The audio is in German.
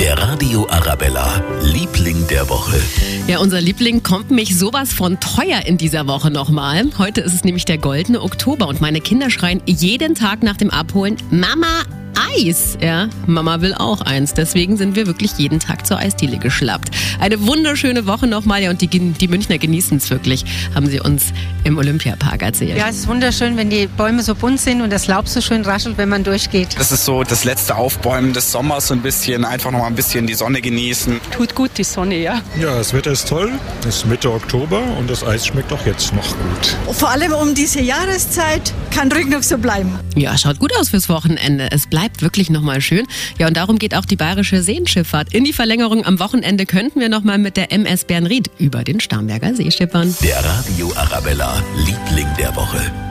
Der Radio Arabella, Liebling der Woche. Ja, unser Liebling kommt mich sowas von teuer in dieser Woche nochmal. Heute ist es nämlich der goldene Oktober und meine Kinder schreien jeden Tag nach dem Abholen, Mama, Eis. Ja, Mama will auch eins. Deswegen sind wir wirklich jeden Tag zur Eisdiele geschlappt. Eine wunderschöne Woche nochmal. Ja, und die, die Münchner genießen es wirklich, haben sie uns im Olympiapark erzählt. Ja, es ist wunderschön, wenn die Bäume so bunt sind und das Laub so schön raschelt, wenn man durchgeht. Das ist so das letzte Aufbäumen des Sommers, so ein bisschen, einfach noch mal ein bisschen die Sonne genießen. Tut gut, die Sonne, ja. Ja, das Wetter ist toll. Es ist Mitte Oktober und das Eis schmeckt auch jetzt noch gut. Vor allem um diese Jahreszeit kann ruhig noch so bleiben. Ja, schaut gut aus fürs Wochenende. Es bleibt wirklich nochmal schön. Ja, und darum geht auch die bayerische Seenschifffahrt. In die Verlängerung am Wochenende könnten wir nochmal mit der MS Bernried über den Starnberger See schippern. Der Radio Arabella, Liebling der Woche.